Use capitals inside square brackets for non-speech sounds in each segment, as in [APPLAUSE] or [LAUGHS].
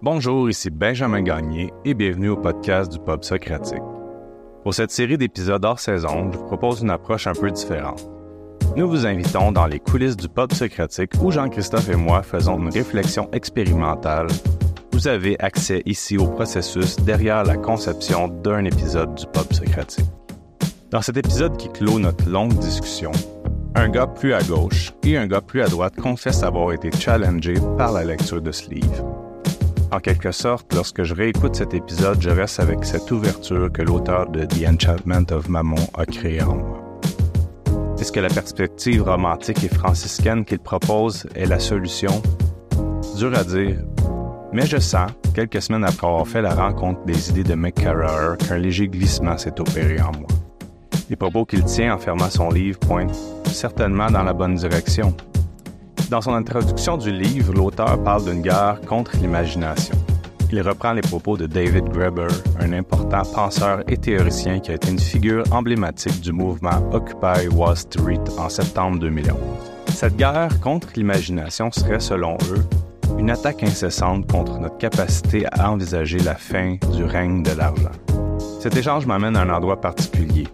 Bonjour, ici Benjamin Gagné et bienvenue au podcast du Pub Socratique. Pour cette série d'épisodes hors saison, je vous propose une approche un peu différente. Nous vous invitons dans les coulisses du Pub Socratique où Jean-Christophe et moi faisons une réflexion expérimentale. Vous avez accès ici au processus derrière la conception d'un épisode du Pub Socratique. Dans cet épisode qui clôt notre longue discussion, un gars plus à gauche et un gars plus à droite confessent avoir été challengés par la lecture de ce livre. En quelque sorte, lorsque je réécoute cet épisode, je reste avec cette ouverture que l'auteur de The Enchantment of Mammon a créée en moi. Est-ce que la perspective romantique et franciscaine qu'il propose est la solution? Dur à dire, mais je sens, quelques semaines après avoir fait la rencontre des idées de McCarrer, qu'un léger glissement s'est opéré en moi. Les propos qu'il tient en fermant son livre pointent certainement dans la bonne direction. Dans son introduction du livre, l'auteur parle d'une guerre contre l'imagination. Il reprend les propos de David Graeber, un important penseur et théoricien qui a été une figure emblématique du mouvement Occupy Wall Street en septembre 2011. Cette guerre contre l'imagination serait, selon eux, une attaque incessante contre notre capacité à envisager la fin du règne de l'argent. Cet échange m'amène à un endroit particulier,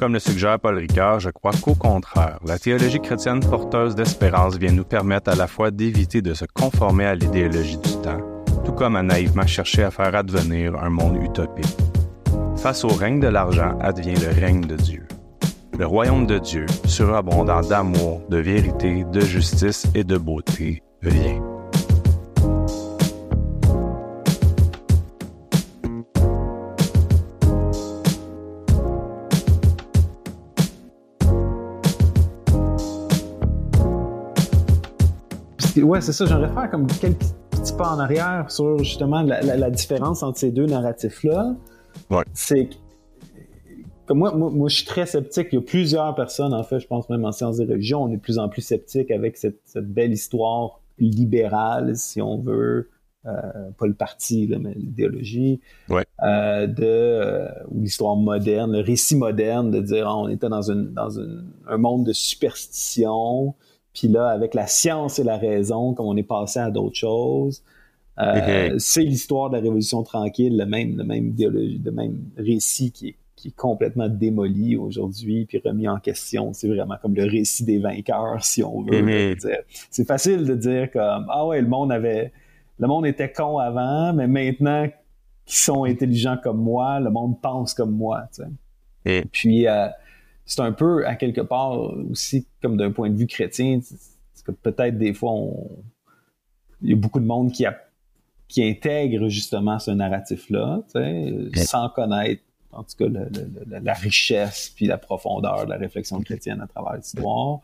comme le suggère Paul Ricard, je crois qu'au contraire, la théologie chrétienne porteuse d'espérance vient nous permettre à la fois d'éviter de se conformer à l'idéologie du temps, tout comme à naïvement chercher à faire advenir un monde utopique. Face au règne de l'argent advient le règne de Dieu. Le royaume de Dieu, surabondant d'amour, de vérité, de justice et de beauté, vient. Ouais, c'est ça. J'aimerais faire comme quelques petits pas en arrière sur justement la, différence entre ces deux narratifs-là. Ouais. C'est que moi, moi, je suis très sceptique. Il y a plusieurs personnes, en fait, je pense même en sciences des religions, on est de plus en plus sceptique avec cette, belle histoire libérale, si on veut. Euh, pas le parti, là, mais l'idéologie, ouais. euh, de euh, ou l'histoire moderne, le récit moderne de dire ah, on était dans, une, dans une, un monde de superstition, puis là, avec la science et la raison, comme on est passé à d'autres choses, euh, c'est l'histoire de la Révolution tranquille, le même, le même idéologie, le même récit qui est, qui est complètement démoli aujourd'hui puis remis en question. C'est vraiment comme le récit des vainqueurs, si on veut. C'est facile de dire comme ah ouais, le monde avait, le monde était con avant, mais maintenant qu'ils sont intelligents comme moi, le monde pense comme moi. Et puis euh, c'est un peu, à quelque part, aussi, comme d'un point de vue chrétien, que peut-être des fois, il y a beaucoup de monde qui, qui intègre justement ce narratif-là, sans connaître, en tout cas, la richesse puis la profondeur de la réflexion chrétienne à travers l'histoire.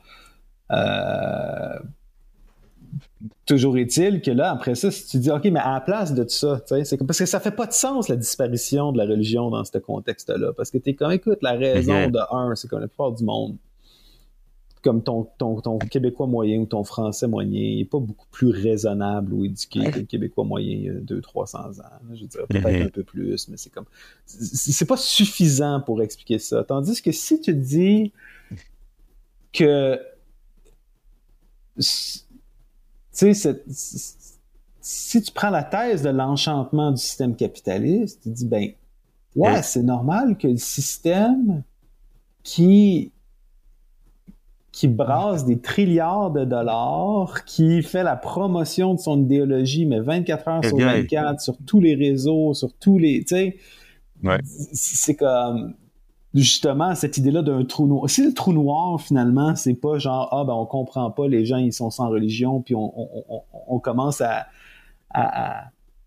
Euh, Toujours est-il que là, après ça, si tu dis, OK, mais à la place de tout ça, c'est parce que ça fait pas de sens la disparition de la religion dans ce contexte-là. Parce que tu es comme, écoute, la raison de un, c'est comme la plupart du monde, comme ton, ton, ton, Québécois moyen ou ton Français moyen, n'est pas beaucoup plus raisonnable ou éduqué que le Québécois moyen il y a 200-300 ans. Je dirais peut-être un peu plus, mais c'est comme. C'est pas suffisant pour expliquer ça. Tandis que si tu dis que tu sais, si tu prends la thèse de l'enchantement du système capitaliste, tu dis, ben, ouais, c'est normal que le système qui qui brasse des trilliards de dollars, qui fait la promotion de son idéologie, mais 24 heures sur 24, sur tous les réseaux, sur tous les, tu sais, c'est comme, justement cette idée-là d'un trou noir. Si le trou noir, finalement, c'est pas genre Ah ben on comprend pas, les gens ils sont sans religion, puis on, commence à,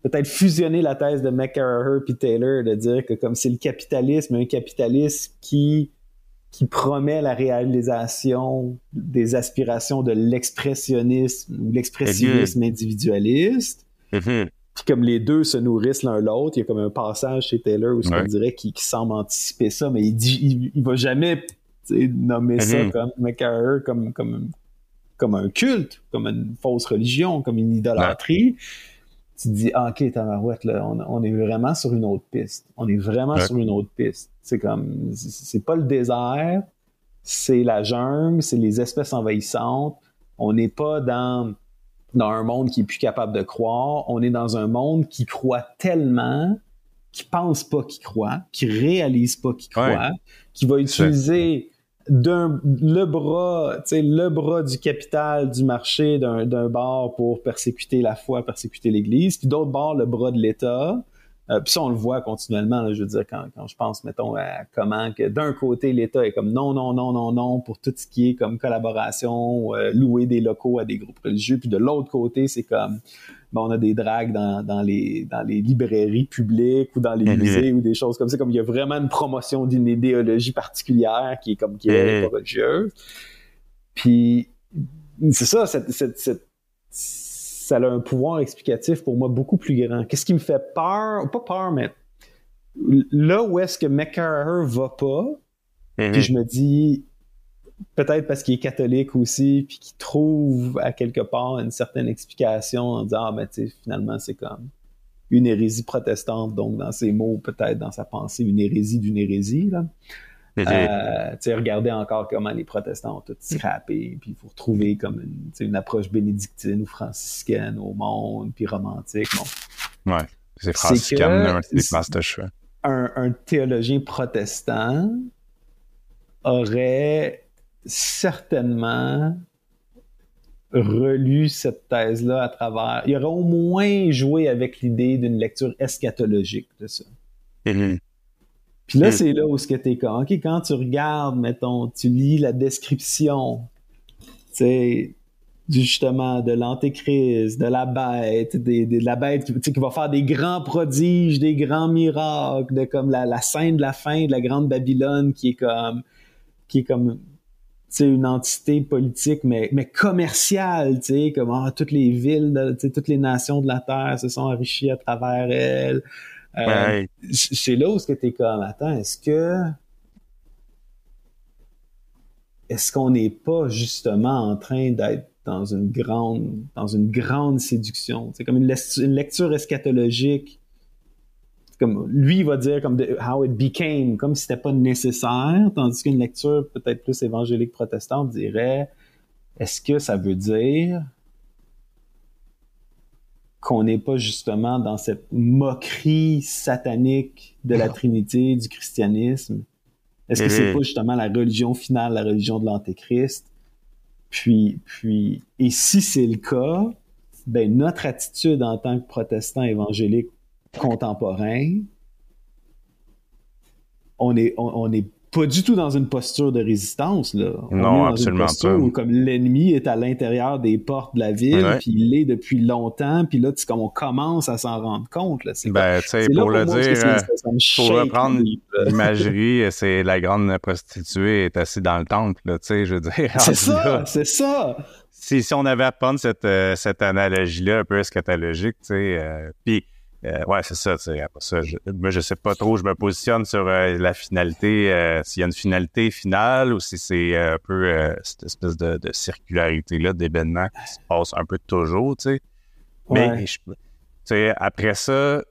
peut-être fusionner la thèse de McCarraher puis Taylor, de dire que comme c'est le capitalisme, un capitalisme qui qui promet la réalisation des aspirations de l'expressionnisme ou l'expressionnisme individualiste. Comme les deux se nourrissent l'un l'autre, il y a comme un passage chez Taylor où on dirait qu'il semble anticiper ça, mais il dit il, va jamais nommer ça mm-hmm. comme McCarrer comme, comme, comme un culte, comme une fausse religion, comme une idolâtrie. Tu te dis, ah, ok, Tamarouette, là, on, est vraiment sur une autre piste. On est vraiment sur une autre piste. C'est comme, c'est pas le désert, c'est la jungle, c'est les espèces envahissantes. On n'est pas dans dans un monde qui est plus capable de croire. On est dans un monde qui croit tellement, qui pense pas qu'il croit, qui réalise pas qu'il croit, qui va utiliser d'un le bras, le bras du capital du marché d'un bar pour persécuter la foi, persécuter l'Église, puis d'autre bord le bras de l'État euh, puis ça, on le voit continuellement, je veux dire, quand, quand je pense, mettons, à comment que d'un côté, l'État est comme non, non, non, non, non pour tout ce qui est comme collaboration, euh, louer des locaux à des groupes religieux, puis de l'autre côté, c'est comme ben, on a des dragues dans, dans, les, dans les librairies publiques ou dans les musées ou des choses comme ça, comme il y a vraiment une promotion d'une idéologie particulière qui est comme qui est religieuse. Puis c'est ça, cette, cette, cette ça a un pouvoir explicatif pour moi beaucoup plus grand. Qu'est-ce qui me fait peur? Pas peur, mais là où est-ce que McCarthy va pas, mm-hmm. puis je me dis, peut-être parce qu'il est catholique aussi, puis qu'il trouve à quelque part une certaine explication en disant, ah, ben, tu sais, finalement, c'est comme une hérésie protestante, donc dans ses mots, peut-être dans sa pensée, une hérésie d'une hérésie, là. Euh, regardez encore comment les protestants ont tout scrappé, puis il faut retrouver comme une, une, approche bénédictine ou franciscaine au monde, puis romantique. Bon. Ouais, c'est franciscain, c'est un, un théologien protestant aurait certainement relu cette thèse-là à travers. Il aurait au moins joué avec l'idée d'une lecture eschatologique de ça. Mm-hmm. Puis là, hmm. c'est là où ce que t'es comme, OK, quand tu regardes, mettons, tu lis la description, tu sais, justement, de l'antéchrist, de la bête, de la bête qui, qui, va faire des grands prodiges, des grands miracles, de comme la, la scène de la fin de la grande Babylone qui est comme, qui est comme, tu une entité politique, mais, mais commerciale, tu sais, comme ah, toutes les villes, de, toutes les nations de la Terre se sont enrichies à travers elle. Euh, c'est là où ce que t'es comme, attends, est-ce que est-ce qu'on n'est pas justement en train d'être dans une grande dans une grande séduction? C'est comme une, lecture eschatologique. Comme lui il va dire comme how it became comme si c'était pas nécessaire tandis qu'une lecture peut-être plus évangélique protestante dirait est-ce que ça veut dire qu'on n'est pas justement dans cette moquerie satanique de la Trinité, du christianisme? Est-ce que c'est pas justement la religion finale, la religion de l'Antéchrist? Puis, puis, et si c'est le cas, ben notre attitude en tant que protestant évangélique contemporain, on est, on est pas du tout dans une posture de résistance. Là. On non, est dans absolument une posture Où, comme l'ennemi est à l'intérieur des portes de la ville, puis il est depuis longtemps, puis là, comme on commence à s'en rendre compte. Là. Ben, tu sais, pour le dire, euh, pour reprendre l'imagerie, c'est la grande prostituée est assise dans le temple, tu sais, je veux dire. [LAUGHS] C'est ça, c'est ça. Si, si on avait à prendre cette, euh, cette analogie-là un peu eschatologique, tu sais, euh, puis euh, ouais, c'est ça. Après ça, je, moi, je sais pas trop. Je me positionne sur euh, la finalité, euh, s'il y a une finalité finale ou si c'est un peu cette espèce de, circularité-là d'événements qui se passe un peu toujours, tu sais. Mais, tu sais, après ça,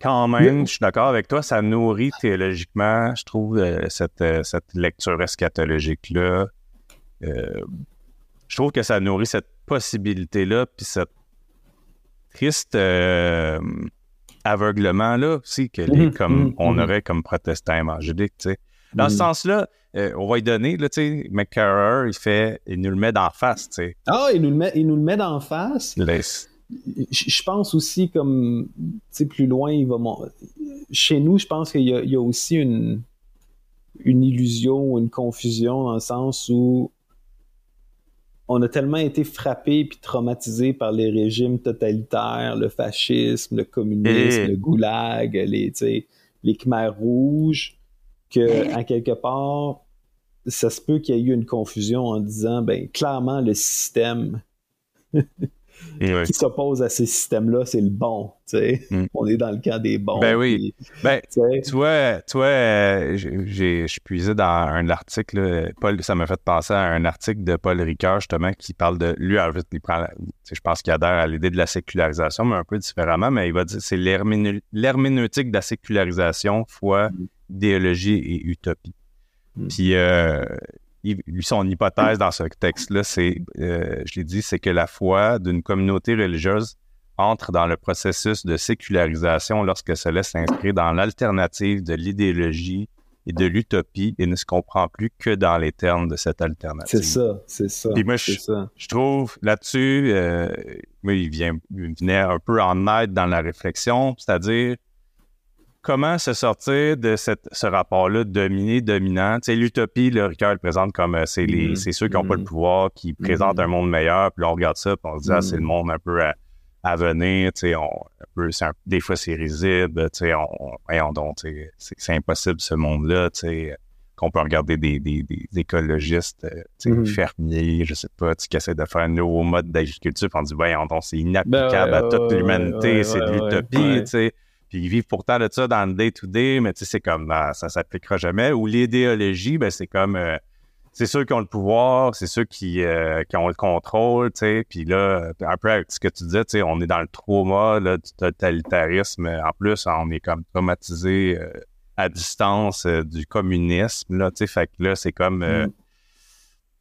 quand même, je suis d'accord avec toi, ça nourrit théologiquement, je trouve, cette, cette lecture eschatologique-là. je trouve que ça nourrit cette possibilité-là, puis cette triste aveuglement là aussi que les, mhm, comme mhm, on mhm. aurait comme protestants évangéliques, tu sais. Dans ce sens-là, euh, on va y donner, là, tu sais, McCarrer, il fait, il nous le met d'en face, tu sais. Ah, il nous le met, il nous le met d'en face. Je pense aussi comme, tu sais, plus loin, il va... Chez nous, je pense qu'il y, y, a aussi une, une illusion, une confusion dans le sens où on a tellement été frappé puis traumatisé par les régimes totalitaires, le fascisme, le communisme, le goulag, les, les Khmers rouges, que à quelque part, ça se peut qu'il y ait eu une confusion en disant, ben clairement le système qui s'oppose à ces systèmes-là, c'est le bon. Mm. On est dans le camp des bons. Ben oui. ben, tu vois, tu vois je suis puisé dans un article, Paul, ça m'a fait penser à un article de Paul Ricard, justement, qui parle de. Lui, il prend, je pense qu'il adhère à l'idée de la sécularisation, mais un peu différemment, mais il va dire c'est l'herméneutique de la sécularisation fois mm. idéologie et utopie. Mm. Puis, euh, lui, son hypothèse dans ce texte-là, c'est, euh, je l'ai dit, c'est que la foi d'une communauté religieuse entre dans le processus de sécularisation lorsque se laisse inscrire dans l'alternative de l'idéologie et de l'utopie et ne se comprend plus que dans les termes de cette alternative. C'est ça, c'est ça. Et moi, je, je trouve là-dessus, euh, il, vient, il venait un peu en aide dans la réflexion, c'est-à-dire comment se sortir de cette, ce rapport-là dominé-dominant. Tu sais, l'utopie, le Ricard le présente comme euh, c'est les, mm-hmm. c'est ceux qui n'ont pas le mm-hmm. pouvoir, qui présentent mm-hmm. un monde meilleur, puis on regarde ça, puis on se dit, ah, c'est le monde un peu à, à venir, tu sais, on, un peu, un, des fois c'est risible, tu sais, on, voyons donc, c'est impossible ce monde-là, tu sais, qu'on peut regarder des, des, des écologistes, euh, tu sais, fermiers, je sais pas, qui essaient de faire un nouveau mode d'agriculture, on dit, voyons donc, c'est inapplicable ben à toute l'humanité, c'est de l'utopie, tu sais. Puis ils vivent pourtant de ça dans le day-to-day, mais tu sais, c'est comme, ah, ça s'appliquera jamais. Ou l'idéologie, ben c'est comme, euh, c'est ceux qui ont le pouvoir, c'est ceux qui, euh, qui ont le contrôle, tu sais. Puis là, un peu avec ce que tu disais, tu sais, on est dans le trauma là, du totalitarisme. En plus, on est comme traumatisé euh, à distance du communisme, là, tu sais. Fait que là, c'est comme... Mm.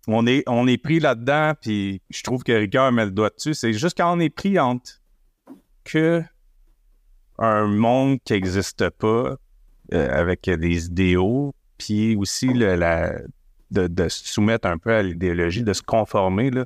On est, on est pris là-dedans, puis je trouve que Ricard met le doigt dessus. C'est juste quand on est pris entre que un monde qui n'existe pas euh, avec des idéaux, puis aussi le, de, se soumettre un peu à l'idéologie, de se conformer. Là.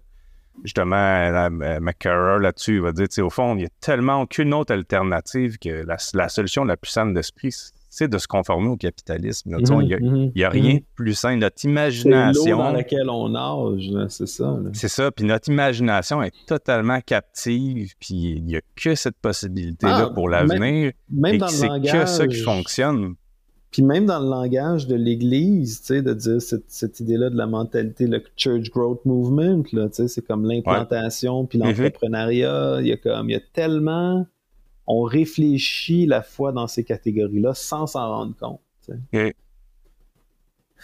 Justement, la, McCarroll là-dessus, il va dire, au fond, il n'y a tellement aucune autre alternative que la, la solution la plus saine d'esprit, c'est de se conformer au capitalisme. il n'y a, mhm, mhm, rien mhm. de plus sain. Notre imagination. dans laquelle on nage, c'est ça. C'est ça. Puis notre imagination est totalement captive. Puis il n'y a que cette possibilité-là ah, pour l'avenir. Même, dans le langage. C'est que ça qui fonctionne. Puis même dans le langage de l'Église, tu sais, de dire cette, idée-là de la mentalité, le Church Growth Movement, là, tu sais, c'est comme l'implantation, puis l'entrepreneuriat. Il y a comme, il y a tellement on réfléchit la foi dans ces catégories-là sans s'en rendre compte.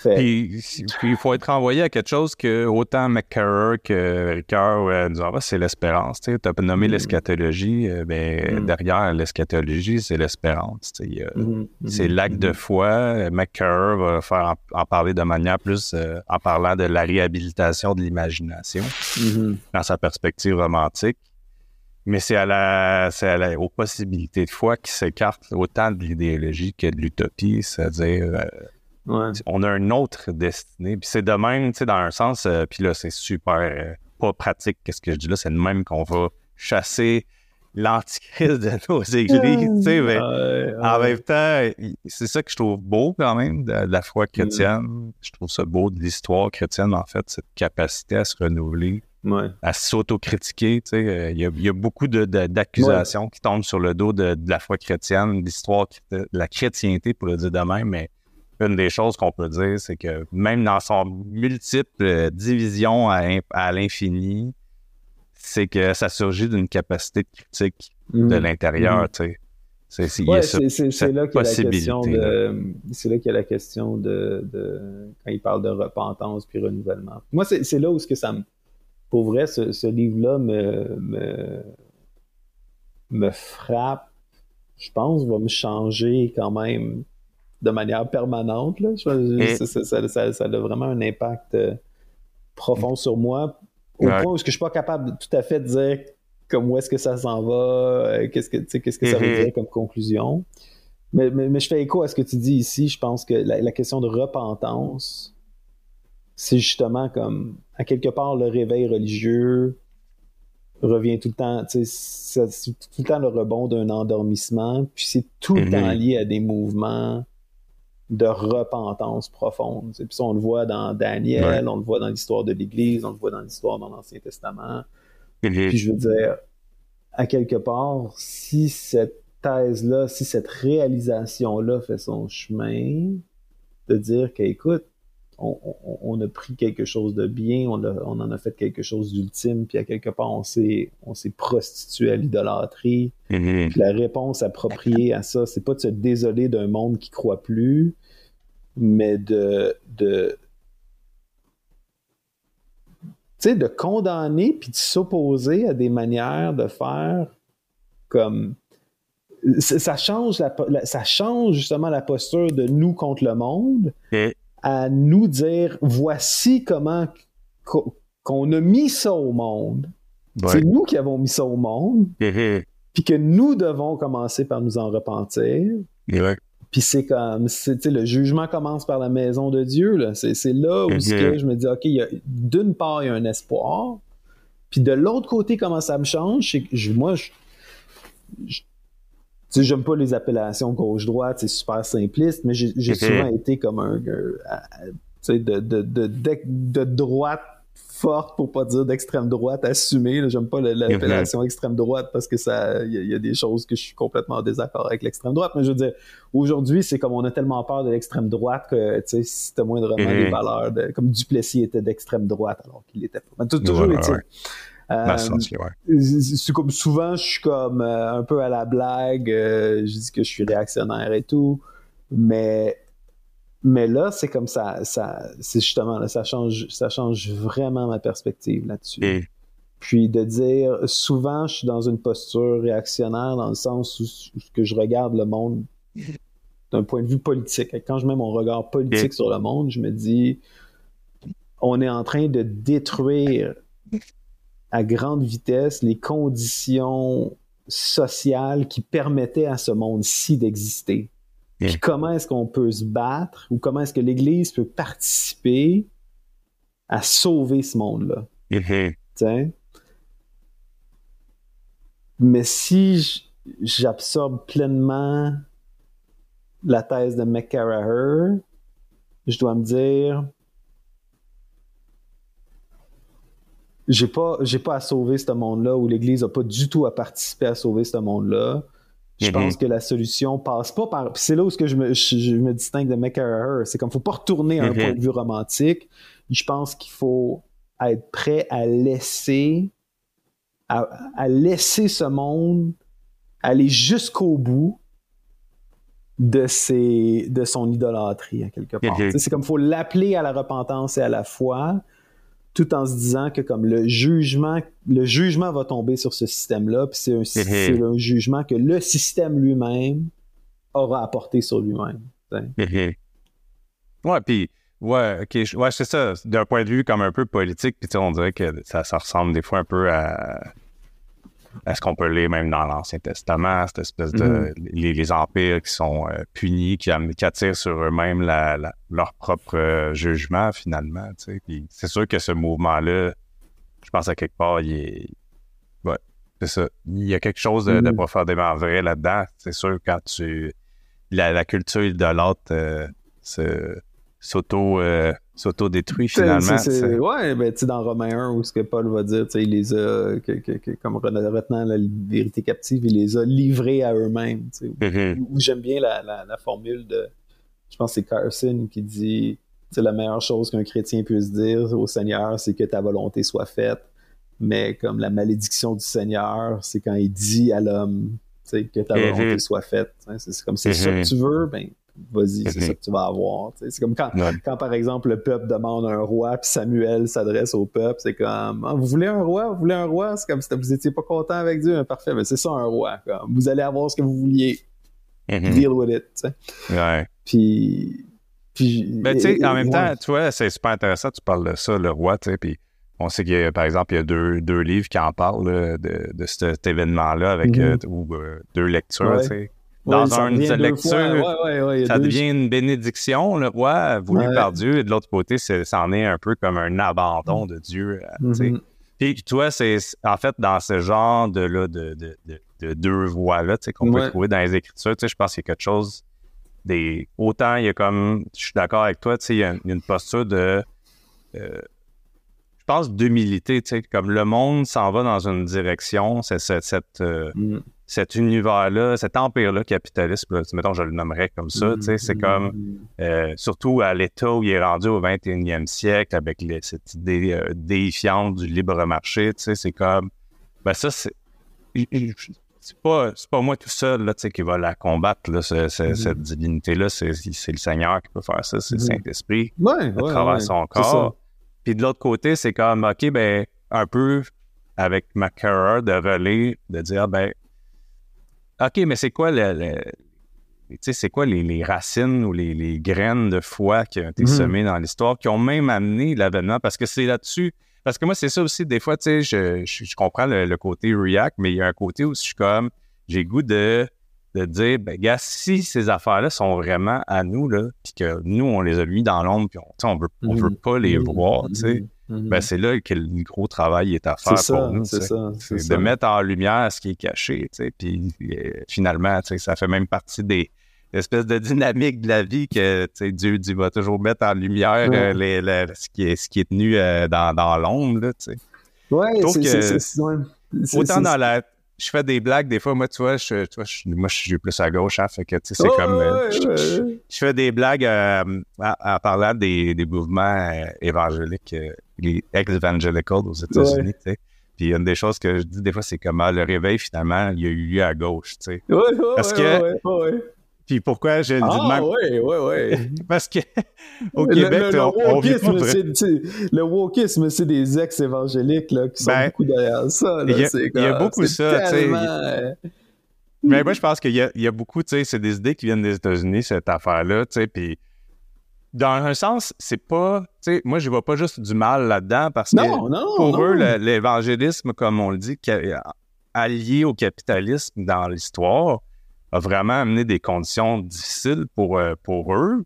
Puis, il faut être envoyé à quelque chose que autant McCarrer que Ricard euh, nous envoient, c'est l'espérance. Tu as nommé mm. l'eschatologie, euh, ben, mm. derrière l'eschatologie, c'est l'espérance. Mm-hmm. C'est mm-hmm. l'acte de mm-hmm. foi. McCarrer va faire en, parler de manière plus euh, en parlant de la réhabilitation de l'imagination dans sa perspective romantique. Mais c'est à la, c'est à la, aux possibilités de foi qui s'écartent autant de l'idéologie que de l'utopie, c'est-à-dire, euh, on a une autre destinée. Puis c'est de même, tu sais, dans un sens, euh, puis là, c'est super euh, pas pratique, qu'est-ce que je dis là, c'est de même qu'on va chasser l'antichrist de [LAUGHS] nos églises, tu sais, mais en même temps, c'est ça que je trouve beau quand même de, la foi chrétienne. Je trouve ça beau de l'histoire chrétienne, en fait, cette capacité à se renouveler à s'autocritiquer. Euh, il y, a, y a beaucoup d'accusations qui tombent sur le dos de, la foi chrétienne, l'histoire de la chrétienté, pour le dire de même, mais une des choses qu'on peut dire, c'est que même dans son multiple euh, division à, l'infini, c'est que ça surgit d'une capacité de critique de mmh. l'intérieur. Mmh. C'est là qu'il y a la question de. C'est là qu'il y a la question de, quand il parle de repentance puis renouvellement. Moi, c'est là où ce que ça me pour vrai, ce, livre-là me, me, frappe, je pense, va me changer quand même de manière permanente. Là. ça, a vraiment un impact euh, profond sur moi, au point où je ne suis pas capable tout à fait de dire comme où est-ce que ça s'en va, euh, qu'est-ce que, qu'est-ce que ça veut mm-hmm. dire comme conclusion. Mais, mais, je fais écho à ce que tu dis ici. Je pense que la question de repentance, c'est justement comme, à quelque part, le réveil religieux revient tout le temps, c'est tout le temps le rebond d'un endormissement, puis c'est tout le temps mhm. lié à des mouvements de repentance profonde. Puis ça, on le voit dans Daniel, on le voit dans l'histoire de l'Église, on le voit dans l'histoire dans l'Ancien Testament. Mhm. Puis je veux dire, à quelque part, si cette thèse-là, si cette réalisation-là fait son chemin, de dire qu'écoute, on, a pris quelque chose de bien, on, en a fait quelque chose d'ultime, puis à quelque part, on s'est, on s'est prostitué à l'idolâtrie. Mm-hmm. La réponse appropriée à ça, c'est pas de se désoler d'un monde qui croit plus, mais de, de de condamner puis de s'opposer à des manières de faire comme ça change ça change justement la posture de nous contre le monde à nous dire voici comment qu'on a mis ça au monde. C'est nous qui avons mis ça au monde. [LAUGHS] Puis que nous devons commencer par nous en repentir. Puis c'est comme, le jugement commence par la maison de Dieu. C'est là où je me dis, OK, d'une part, il y a un espoir. Puis de l'autre côté, comment ça me change, c'est moi, je, sais, j'aime pas les appellations gauche-droite, c'est super simpliste, mais j'ai souvent été comme un, tu sais, de, de, de, de, droite forte, pour pas dire d'extrême droite assumée. J'aime pas l'appellation extrême droite parce que ça, il y, a des choses que je suis complètement en désaccord avec l'extrême droite. Mais je veux dire, aujourd'hui, c'est comme on a tellement peur de l'extrême droite que, tu sais, si t'as moindrement des valeurs, de, comme Duplessis était d'extrême droite alors qu'il était pas. toujours ouais, euh, c'est comme souvent, je suis comme euh, un peu à la blague, euh, je dis que je suis réactionnaire et tout, mais mais là, c'est comme ça, ça c'est justement là, ça change, ça change vraiment ma perspective là-dessus. Puis de dire, souvent, je suis dans une posture réactionnaire dans le sens où, que je regarde le monde d'un point de vue politique. Quand je mets mon regard politique sur le monde, je me dis, on est en train de détruire à grande vitesse les conditions sociales qui permettaient à ce monde-ci d'exister. Puis comment est-ce qu'on peut se battre ou comment est-ce que l'Église peut participer à sauver ce monde-là? Mm-hmm. Mais si j'absorbe pleinement la thèse de McCarraher, je dois me dire j'ai pas j'ai pas à sauver ce monde-là ou l'Église a pas du tout à participer à sauver ce monde-là. Je mm-hmm. pense que la solution passe pas par. C'est là où que je, me, je, me distingue de McCarraher. C'est comme faut pas retourner à un mm-hmm. point de vue romantique. Je pense qu'il faut être prêt à laisser à, laisser ce monde aller jusqu'au bout de ses de son idolâtrie à quelque part. Mm-hmm. C'est comme faut l'appeler à la repentance et à la foi, tout en se disant que comme le jugement, le jugement va tomber sur ce système-là, puis c'est un, un, jugement que le système lui-même aura apporté sur lui-même. Ouais, puis ouais, ok, ouais, c'est ça. D'un point de vue comme un peu politique, puis on dirait que ça, ça ressemble des fois un peu à est-ce qu'on peut lire même dans l'Ancien Testament, cette espèce de. Mm-hmm. les, empires qui sont euh, punis, qui, attirent sur eux-mêmes leur propre euh, jugement, finalement. c'est sûr que ce mouvement-là, je pense à quelque part, il est. Ouais, c'est ça. Il y a quelque chose de, mm-hmm. profondément vrai là-dedans. C'est sûr, quand tu. La, culture de l'autre euh, s'auto s'auto-détruit finalement. ouais, ben, tu dans Romain 1, où ce que Paul va dire, il les a, comme retenant la vérité captive, il les a livrés à eux-mêmes. Mm-hmm. J'aime bien la, formule de, je pense que c'est Carson qui dit, c'est la meilleure chose qu'un chrétien puisse dire au Seigneur, c'est que ta volonté soit faite. Mais comme la malédiction du Seigneur, c'est quand il dit à l'homme, que ta mm-hmm. volonté soit faite. C'est comme c'est ça que mm-hmm. tu veux, ben vas-y, c'est ça que tu vas avoir. C'est comme quand, quand, par exemple, le peuple demande un roi, puis Samuel s'adresse au peuple, c'est comme ah, Vous voulez un roi? Vous voulez un roi? C'est comme si vous étiez pas content avec Dieu. Parfait, mais c'est ça un roi. Comme, vous allez avoir ce que vous vouliez. Mm-hmm. Deal with it. T'sais. Ouais. Puis. puis ben, tu sais, en même temps, tu vois, c'est super intéressant, tu parles de ça, le roi, tu sais, puis on sait qu'il y a, par exemple, il y a deux, deux livres qui en parlent de, de cet événement-là avec mm-hmm. euh, ou, euh, deux lectures, tu dans une lecture, ça devient une bénédiction, le roi voulu par Dieu, et de l'autre côté, c'en est, un peu comme un abandon de Dieu. Puis toi, c'est en fait dans ce genre de, là, de, de, de, deux voies-là qu'on peut trouver dans les Écritures, je pense qu'il y a quelque chose des. Autant il y a comme. Je suis d'accord avec toi, il y, a une posture de. Euh, je pense d'humilité, comme le monde s'en va dans une direction, c'est cette. Euh, mm cet univers-là, cet empire-là capitaliste, mettons, je le nommerais comme ça, c'est comme, euh, surtout à l'état où il est rendu au 21e siècle, avec cette idée euh, défiante du libre marché, c'est comme, ben ça, c'est, c'est pas, pas moi tout seul, là, qui va la combattre, là, mm-hmm. cette divinité-là, c'est, le Seigneur qui peut faire ça, c'est le mm-hmm. Saint-Esprit, ouais, à travers son corps. Puis de l'autre côté, c'est comme, OK, ben, un peu avec McCarrer de relais, de dire, ben, OK, mais c'est quoi le, sais, c'est quoi les, racines ou les, graines de foi qui ont été Mhm. semées dans l'histoire, qui ont même amené l'avènement, parce que c'est là-dessus. Parce que moi, c'est ça aussi, des fois, tu sais, je, je, je comprends le, le côté React, mais il y a un côté où je suis comme, j'ai goût de, de dire, ben, gars, si ces affaires-là sont vraiment à nous, là, puis que nous, on les a mis dans l'ombre, puis on, sais, on veut, on Mhm. veut pas les Mhm. voir, tu sais, Ben, c'est là que le gros travail est à faire pour ça, nous. c'est ça, c'est de mettre en lumière ce qui est caché, puis euh, finalement, ça fait même partie des espèces de dynamique de la vie que, Dieu dit, va toujours mettre en lumière Ouais. euh, les- les- ce, qui est, ce qui est tenu euh, dans, dans l'ombre, trouve c'est, Autant dans la... Je fais des blagues, des fois, moi, tu vois, je, tu vois, je- moi, je suis plus à gauche, hein, fait que, tu sais, c'est comme... euh, je, fais des blagues euh, en, en parlant des, des mouvements euh, évangéliques, euh, les ex-evangelical aux États-Unis, tu sais. Puis une des choses que je dis des fois, c'est comment le réveil, finalement, il y a eu lieu à gauche, tu sais. Ouais, ouais, Parce que-. Puis pourquoi je le dis de Ah, ouais, ouais, ouais. [LAUGHS] Parce que [LAUGHS] au Le- Québec, le, le, on, wokisme, c'est, c'est- le wokisme, c'est des ex-évangéliques là, qui sont Ben, beaucoup derrière ça. il y a- y beaucoup ça, tu sais. tellement, euh, Mais moi, je pense qu'il y a, il y a beaucoup, tu sais, c'est des idées qui viennent des États-Unis, cette affaire-là, tu sais, puis dans un sens, c'est pas, tu sais, moi, je vois pas juste du mal là-dedans parce que Non, pour non. eux, l'évangélisme, comme on le dit, allié au capitalisme dans l'histoire, a vraiment amené des conditions difficiles pour, euh, pour eux.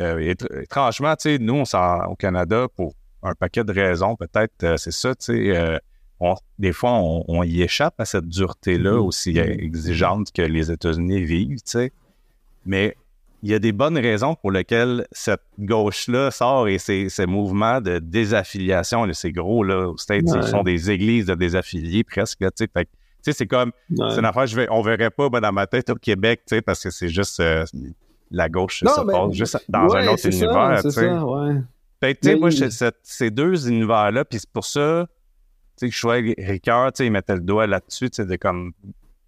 Euh, étr- étrangement, tu sais, nous, on s'en, au Canada, pour un paquet de raisons, peut-être, euh, c'est ça, tu sais, euh, on- des fois, on, on y échappe à cette dureté-là Mhm. aussi euh, exigeante que les États-Unis vivent, tu sais. Mais il y a des bonnes raisons pour lesquelles cette gauche-là sort et ces, ces mouvements de désaffiliation, là, c'est gros, là, aux States, Ouais. ils sont des églises de désaffiliés presque, tu sais. Sais, c'est comme, Ouais. c'est une affaire, je vais, on verrait pas moi, dans ma tête au Québec, tu sais, parce que c'est juste euh, la gauche Non, se mais- passe juste dans Ouais, un autre ça, univers, tu sais. ça. Fait tu sais, moi, cette- ces deux univers-là, puis c'est pour ça, tu sais, que je suis Ricard, tu sais, il mettait le doigt là-dessus, tu sais, de comme,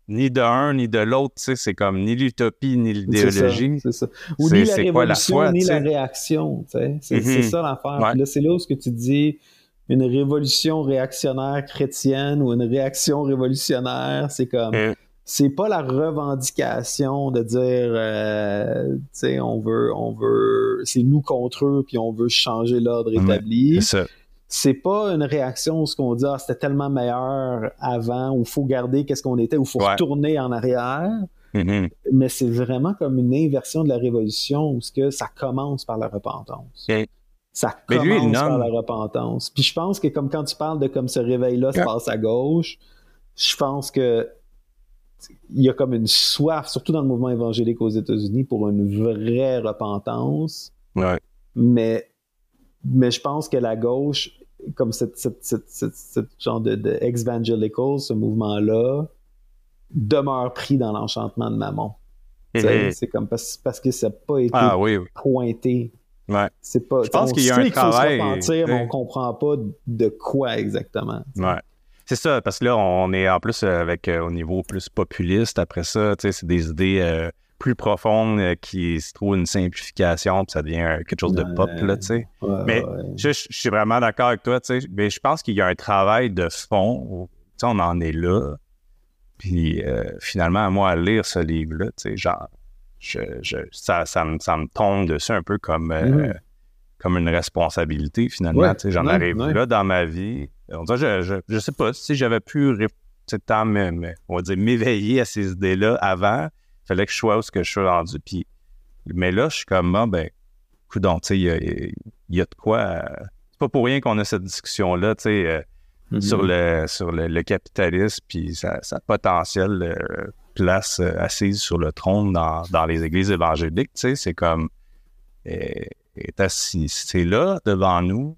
ni de un, ni de l'autre, tu sais, c'est comme ni l'utopie, ni l'idéologie. ça, c'est ça. Ou C'est- ni la c'est quoi la révolution, foi, ni tu la réaction. tu sais. C'est Mhm. c'est ça l'affaire. Ouais. Là, c'est là où ce que tu dis une révolution réactionnaire chrétienne ou une réaction révolutionnaire, c'est comme Euh, c'est pas la revendication de dire euh, tu sais on veut on veut c'est nous contre eux puis on veut changer l'ordre établi c'est ça. c'est pas une réaction où ce qu'on dit ah, c'était tellement meilleur avant ou faut garder qu'est-ce qu'on était ou faut Ouais. retourner en arrière Mhm. mais c'est vraiment comme une inversion de la révolution où ce que ça commence par la repentance. Ça Mais commence lui, il par la repentance. Puis je pense que comme quand tu parles de comme ce réveil-là se passe à gauche, je pense que il y a comme une soif, surtout dans le mouvement évangélique aux États-Unis, pour une vraie repentance. Ouais. Mais, mais je pense que la gauche, comme cette, cette, cette, cette- cette genre de, de ex-evangelical, ce mouvement-là, demeure pris dans l'enchantement de Mammon. C'est comme parce, parce que ça n'a pas été Ah oui, oui. pointé. Ouais. C'est pas. Je pense qu'il y a un travail, repentir, mais on comprend pas de quoi exactement. Ouais. C'est ça, parce que là, on est en plus euh, avec euh, au niveau plus populiste. Après ça, c'est des idées euh, plus profondes euh, qui se trouvent une simplification, puis ça devient quelque chose de pop, là, tu sais. Ouais, Mais ouais. je, suis vraiment d'accord avec toi, tu sais. Mais je pense qu'il y a un travail de fond. où, Tu sais, on en est là. Puis finalement, moi, à lire ce livre-là, tu sais, genre, je, je- ça, ça, me, ça me tombe dessus un peu comme, euh, Mhm. comme une responsabilité, finalement. Ouais, J'en ouais, arrive ouais. là dans ma vie. On dirait, je, je, je sais pas si j'avais pu, me- on va dire, m'éveiller à ces idées-là avant. Il fallait que je sois où ce que je suis rendu. Puis, mais là, je suis comme, ah, ben, il y a, y a de quoi. euh, c'est pas pour rien qu'on a cette discussion-là, tu sais. euh, Mhm. sur le sur le, le capitalisme puis sa, sa potentielle euh, place euh, assise sur le trône dans, dans les églises évangéliques, tu sais, c'est comme euh, est assis, c'est là devant nous.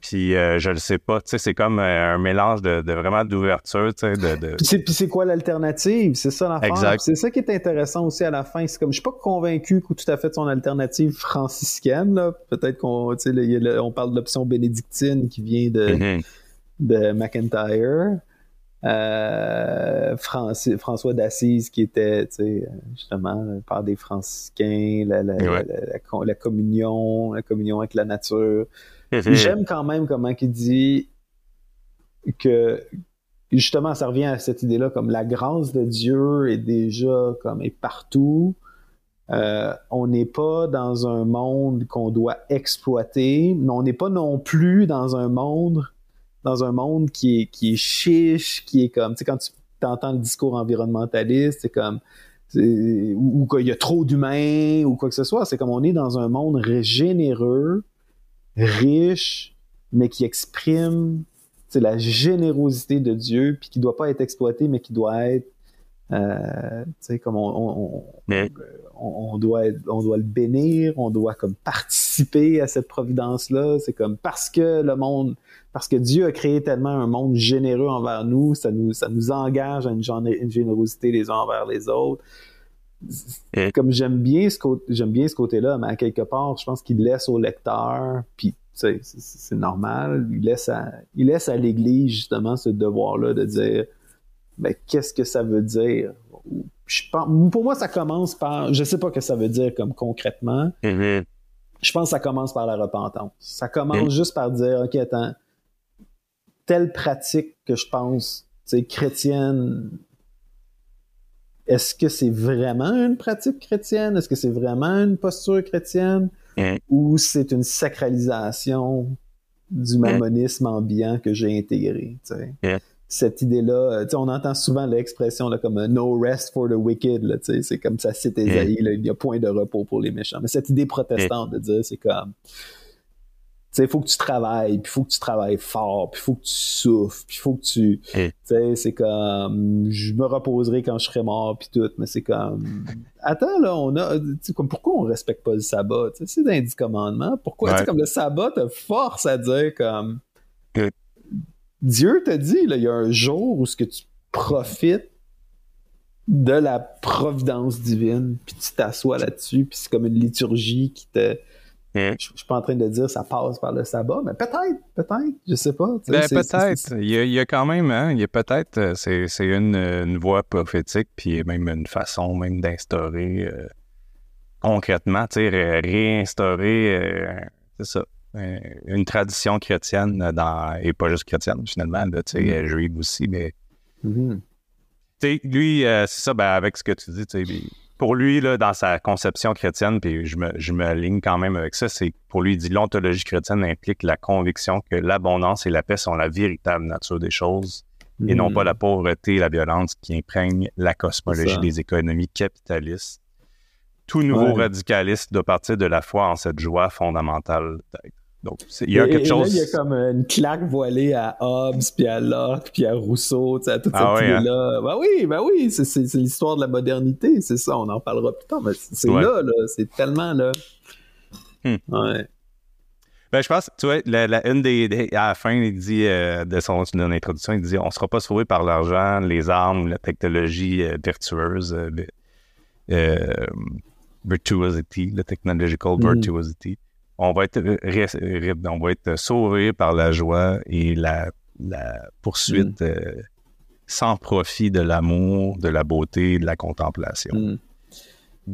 Puis euh, je le sais pas, tu sais, c'est comme un mélange de, de vraiment d'ouverture, tu sais, de, de- Puis c'est, quoi l'alternative? C'est ça l'affaire. Exact. C'est ça qui est intéressant aussi à la fin. C'est comme, je suis pas convaincu que tout à fait son alternative franciscaine, là. Peut-être qu'on, tu sais, on parle de l'option bénédictine qui vient de, Mhm. de McIntyre. Euh, François d'Assise qui était, sais, justement, par des franciscains, la, la, Ouais. la- la- la con- la communion, la communion avec la nature. J'aime quand même comment il dit que justement, ça revient à cette idée-là, comme la grâce de Dieu est déjà comme est partout. Euh, on n'est pas dans un monde qu'on doit exploiter, mais on n'est pas non plus dans un monde dans un monde qui est, qui est chiche, qui est comme, tu sais, quand tu entends le discours environnementaliste, c'est comme, ou, qu'il y a trop d'humains, ou quoi que ce soit, c'est comme on est dans un monde généreux, riche, mais qui exprime la générosité de Dieu, puis qui doit pas être exploité, mais qui doit être euh, tu sais, comme on, on, doit, on doit le bénir, on doit comme participer à cette providence-là. C'est comme parce que le monde, parce que Dieu a créé tellement un monde généreux envers nous, ça nous, ça nous engage à une, générosité les uns envers les autres. Comme j'aime bien ce côté, j'aime bien ce côté-là, mais à quelque part, je pense qu'il laisse au lecteur, puis c'est normal, il laisse à, il laisse à l'Église justement ce devoir-là de dire ben, qu'est-ce que ça veut dire? Je pense, pour moi, ça commence par, je sais pas ce que ça veut dire comme concrètement. Mm-hmm. Je pense que ça commence par la repentance. Ça commence mm. juste par dire, OK, attends, telle pratique que je pense, tu chrétienne, est-ce que c'est vraiment une pratique chrétienne? Est-ce que c'est vraiment une posture chrétienne? Mm. Ou c'est une sacralisation du mammonisme ambiant que j'ai intégré? Cette idée-là. Euh, on entend souvent l'expression comme euh, no rest for the wicked. C'est comme ça cite Esaïe, il n'y a point de repos pour les méchants. Mais cette idée protestante de dire c'est comme il faut que tu travailles, puis il faut que tu travailles fort, puis il faut que tu souffres, puis il faut que tu... Tu sais, c'est comme... Je me reposerai quand je serai mort, puis tout, mais c'est comme... Attends, là, on a... Comme, pourquoi on respecte pas le sabbat? C'est dans les dix commandements. Pourquoi? Comme le sabbat te force à dire comme... Dieu te dit, il y a un jour où ce que tu profites de la providence divine, puis tu t'assois là-dessus, puis c'est comme une liturgie qui te... Hein? Je, suis pas en train de dire ça passe par le sabbat, mais peut-être, peut-être, je sais pas. Ben, peut-être. Il, y a quand même, hein, il y a peut-être, euh, c'est, une, une voie prophétique, puis même une façon même d'instaurer euh, concrètement, tu sais, réinstaurer, euh, c'est ça, une tradition chrétienne dans, et pas juste chrétienne finalement, tu sais, mm-hmm. juive aussi, mais mm-hmm. lui, euh, c'est ça, ben, avec ce que tu dis, pour lui, là, dans sa conception chrétienne, puis je me, je me ligne quand même avec ça, c'est pour lui, il dit l'ontologie chrétienne implique la conviction que l'abondance et la paix sont la véritable nature des choses et non pas la pauvreté et la violence qui imprègnent la cosmologie des économies capitalistes. Tout nouveau radicaliste doit partir de la foi en cette joie fondamentale d'être. Donc, il y a quelque chose. il y a comme une claque voilée à Hobbes, puis à Locke, puis à Rousseau, tu sais, à toute ah cette idée-là. Ben oui, ben oui, c'est l'histoire de la modernité, c'est ça, on en parlera plus tard, mais c'est là, là, c'est tellement là. Hmm. Ouais. Ben, je pense, tu vois, la, une des, à la fin, il dit, euh, de son introduction, il dit on ne sera pas sauvé par l'argent, les armes, la technologie euh, vertueuse, euh, virtuosity, la technological hmm. virtuosity on va être, on va être sauvé par la joie et la, poursuite mm. euh, sans profit de l'amour, de la beauté, de la contemplation. Mm.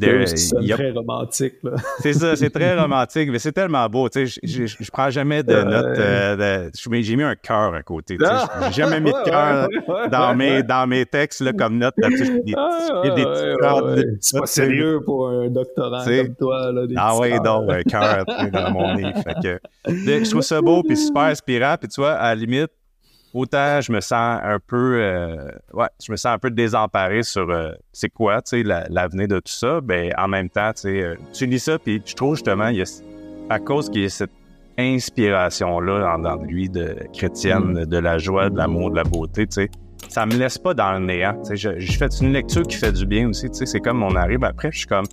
C'est très romantique. [LAUGHS] c'est ça, c'est très romantique, mais c'est tellement beau. Tu sais, je, prends jamais de notes. Euh, j'ai mis un cœur à côté. Tu sais, j'ai jamais mis de cœur dans, mes, dans mes textes là, comme note. Là, des, des, petits C'est pas sérieux pour un doctorant comme toi. Là, ah oui, donc, un cœur dans mon livre. que, je trouve ça beau puis super inspirant. Puis tu vois, à la limite, autant je me sens un peu euh, ouais, je me sens un peu désemparé sur euh, c'est quoi, tu sais, l'avenir de tout ça, ben en même temps, tu sais, euh, tu lis ça puis je trouve justement il y a à cause qu'il y a cette inspiration là dans, lui de chrétienne, mm. de la joie, de l'amour, de la beauté, tu sais. Ça me laisse pas dans le néant. Tu sais, je, fais une lecture qui fait du bien aussi. Tu sais, c'est comme on arrive après, je suis comme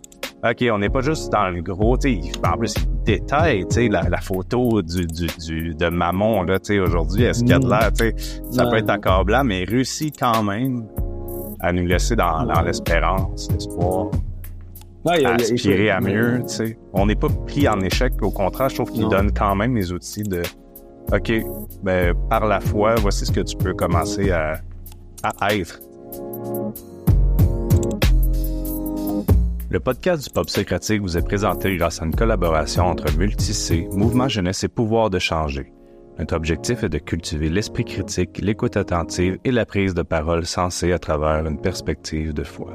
OK, on n'est pas juste dans le gros, tu sais, en plus, détail, tu sais, la, la, photo du, du, du, de Mammon, là, tu sais, aujourd'hui, est-ce qu'il y a de mm. l'air, tu sais, ça peut être blanc, mais il réussit quand même à nous laisser dans, dans l'espérance, l'espoir, ouais, à aspirer à mieux, tu sais. On n'est pas pris en échec, au contraire, je trouve qu'il donne quand même les outils de, OK, ben, par la foi, voici ce que tu peux commencer à, à être. Le podcast du Pop Socratique vous est présenté grâce à une collaboration entre Multicé, Mouvement Jeunesse et Pouvoir de changer. Notre objectif est de cultiver l'esprit critique, l'écoute attentive et la prise de parole sensée à travers une perspective de foi.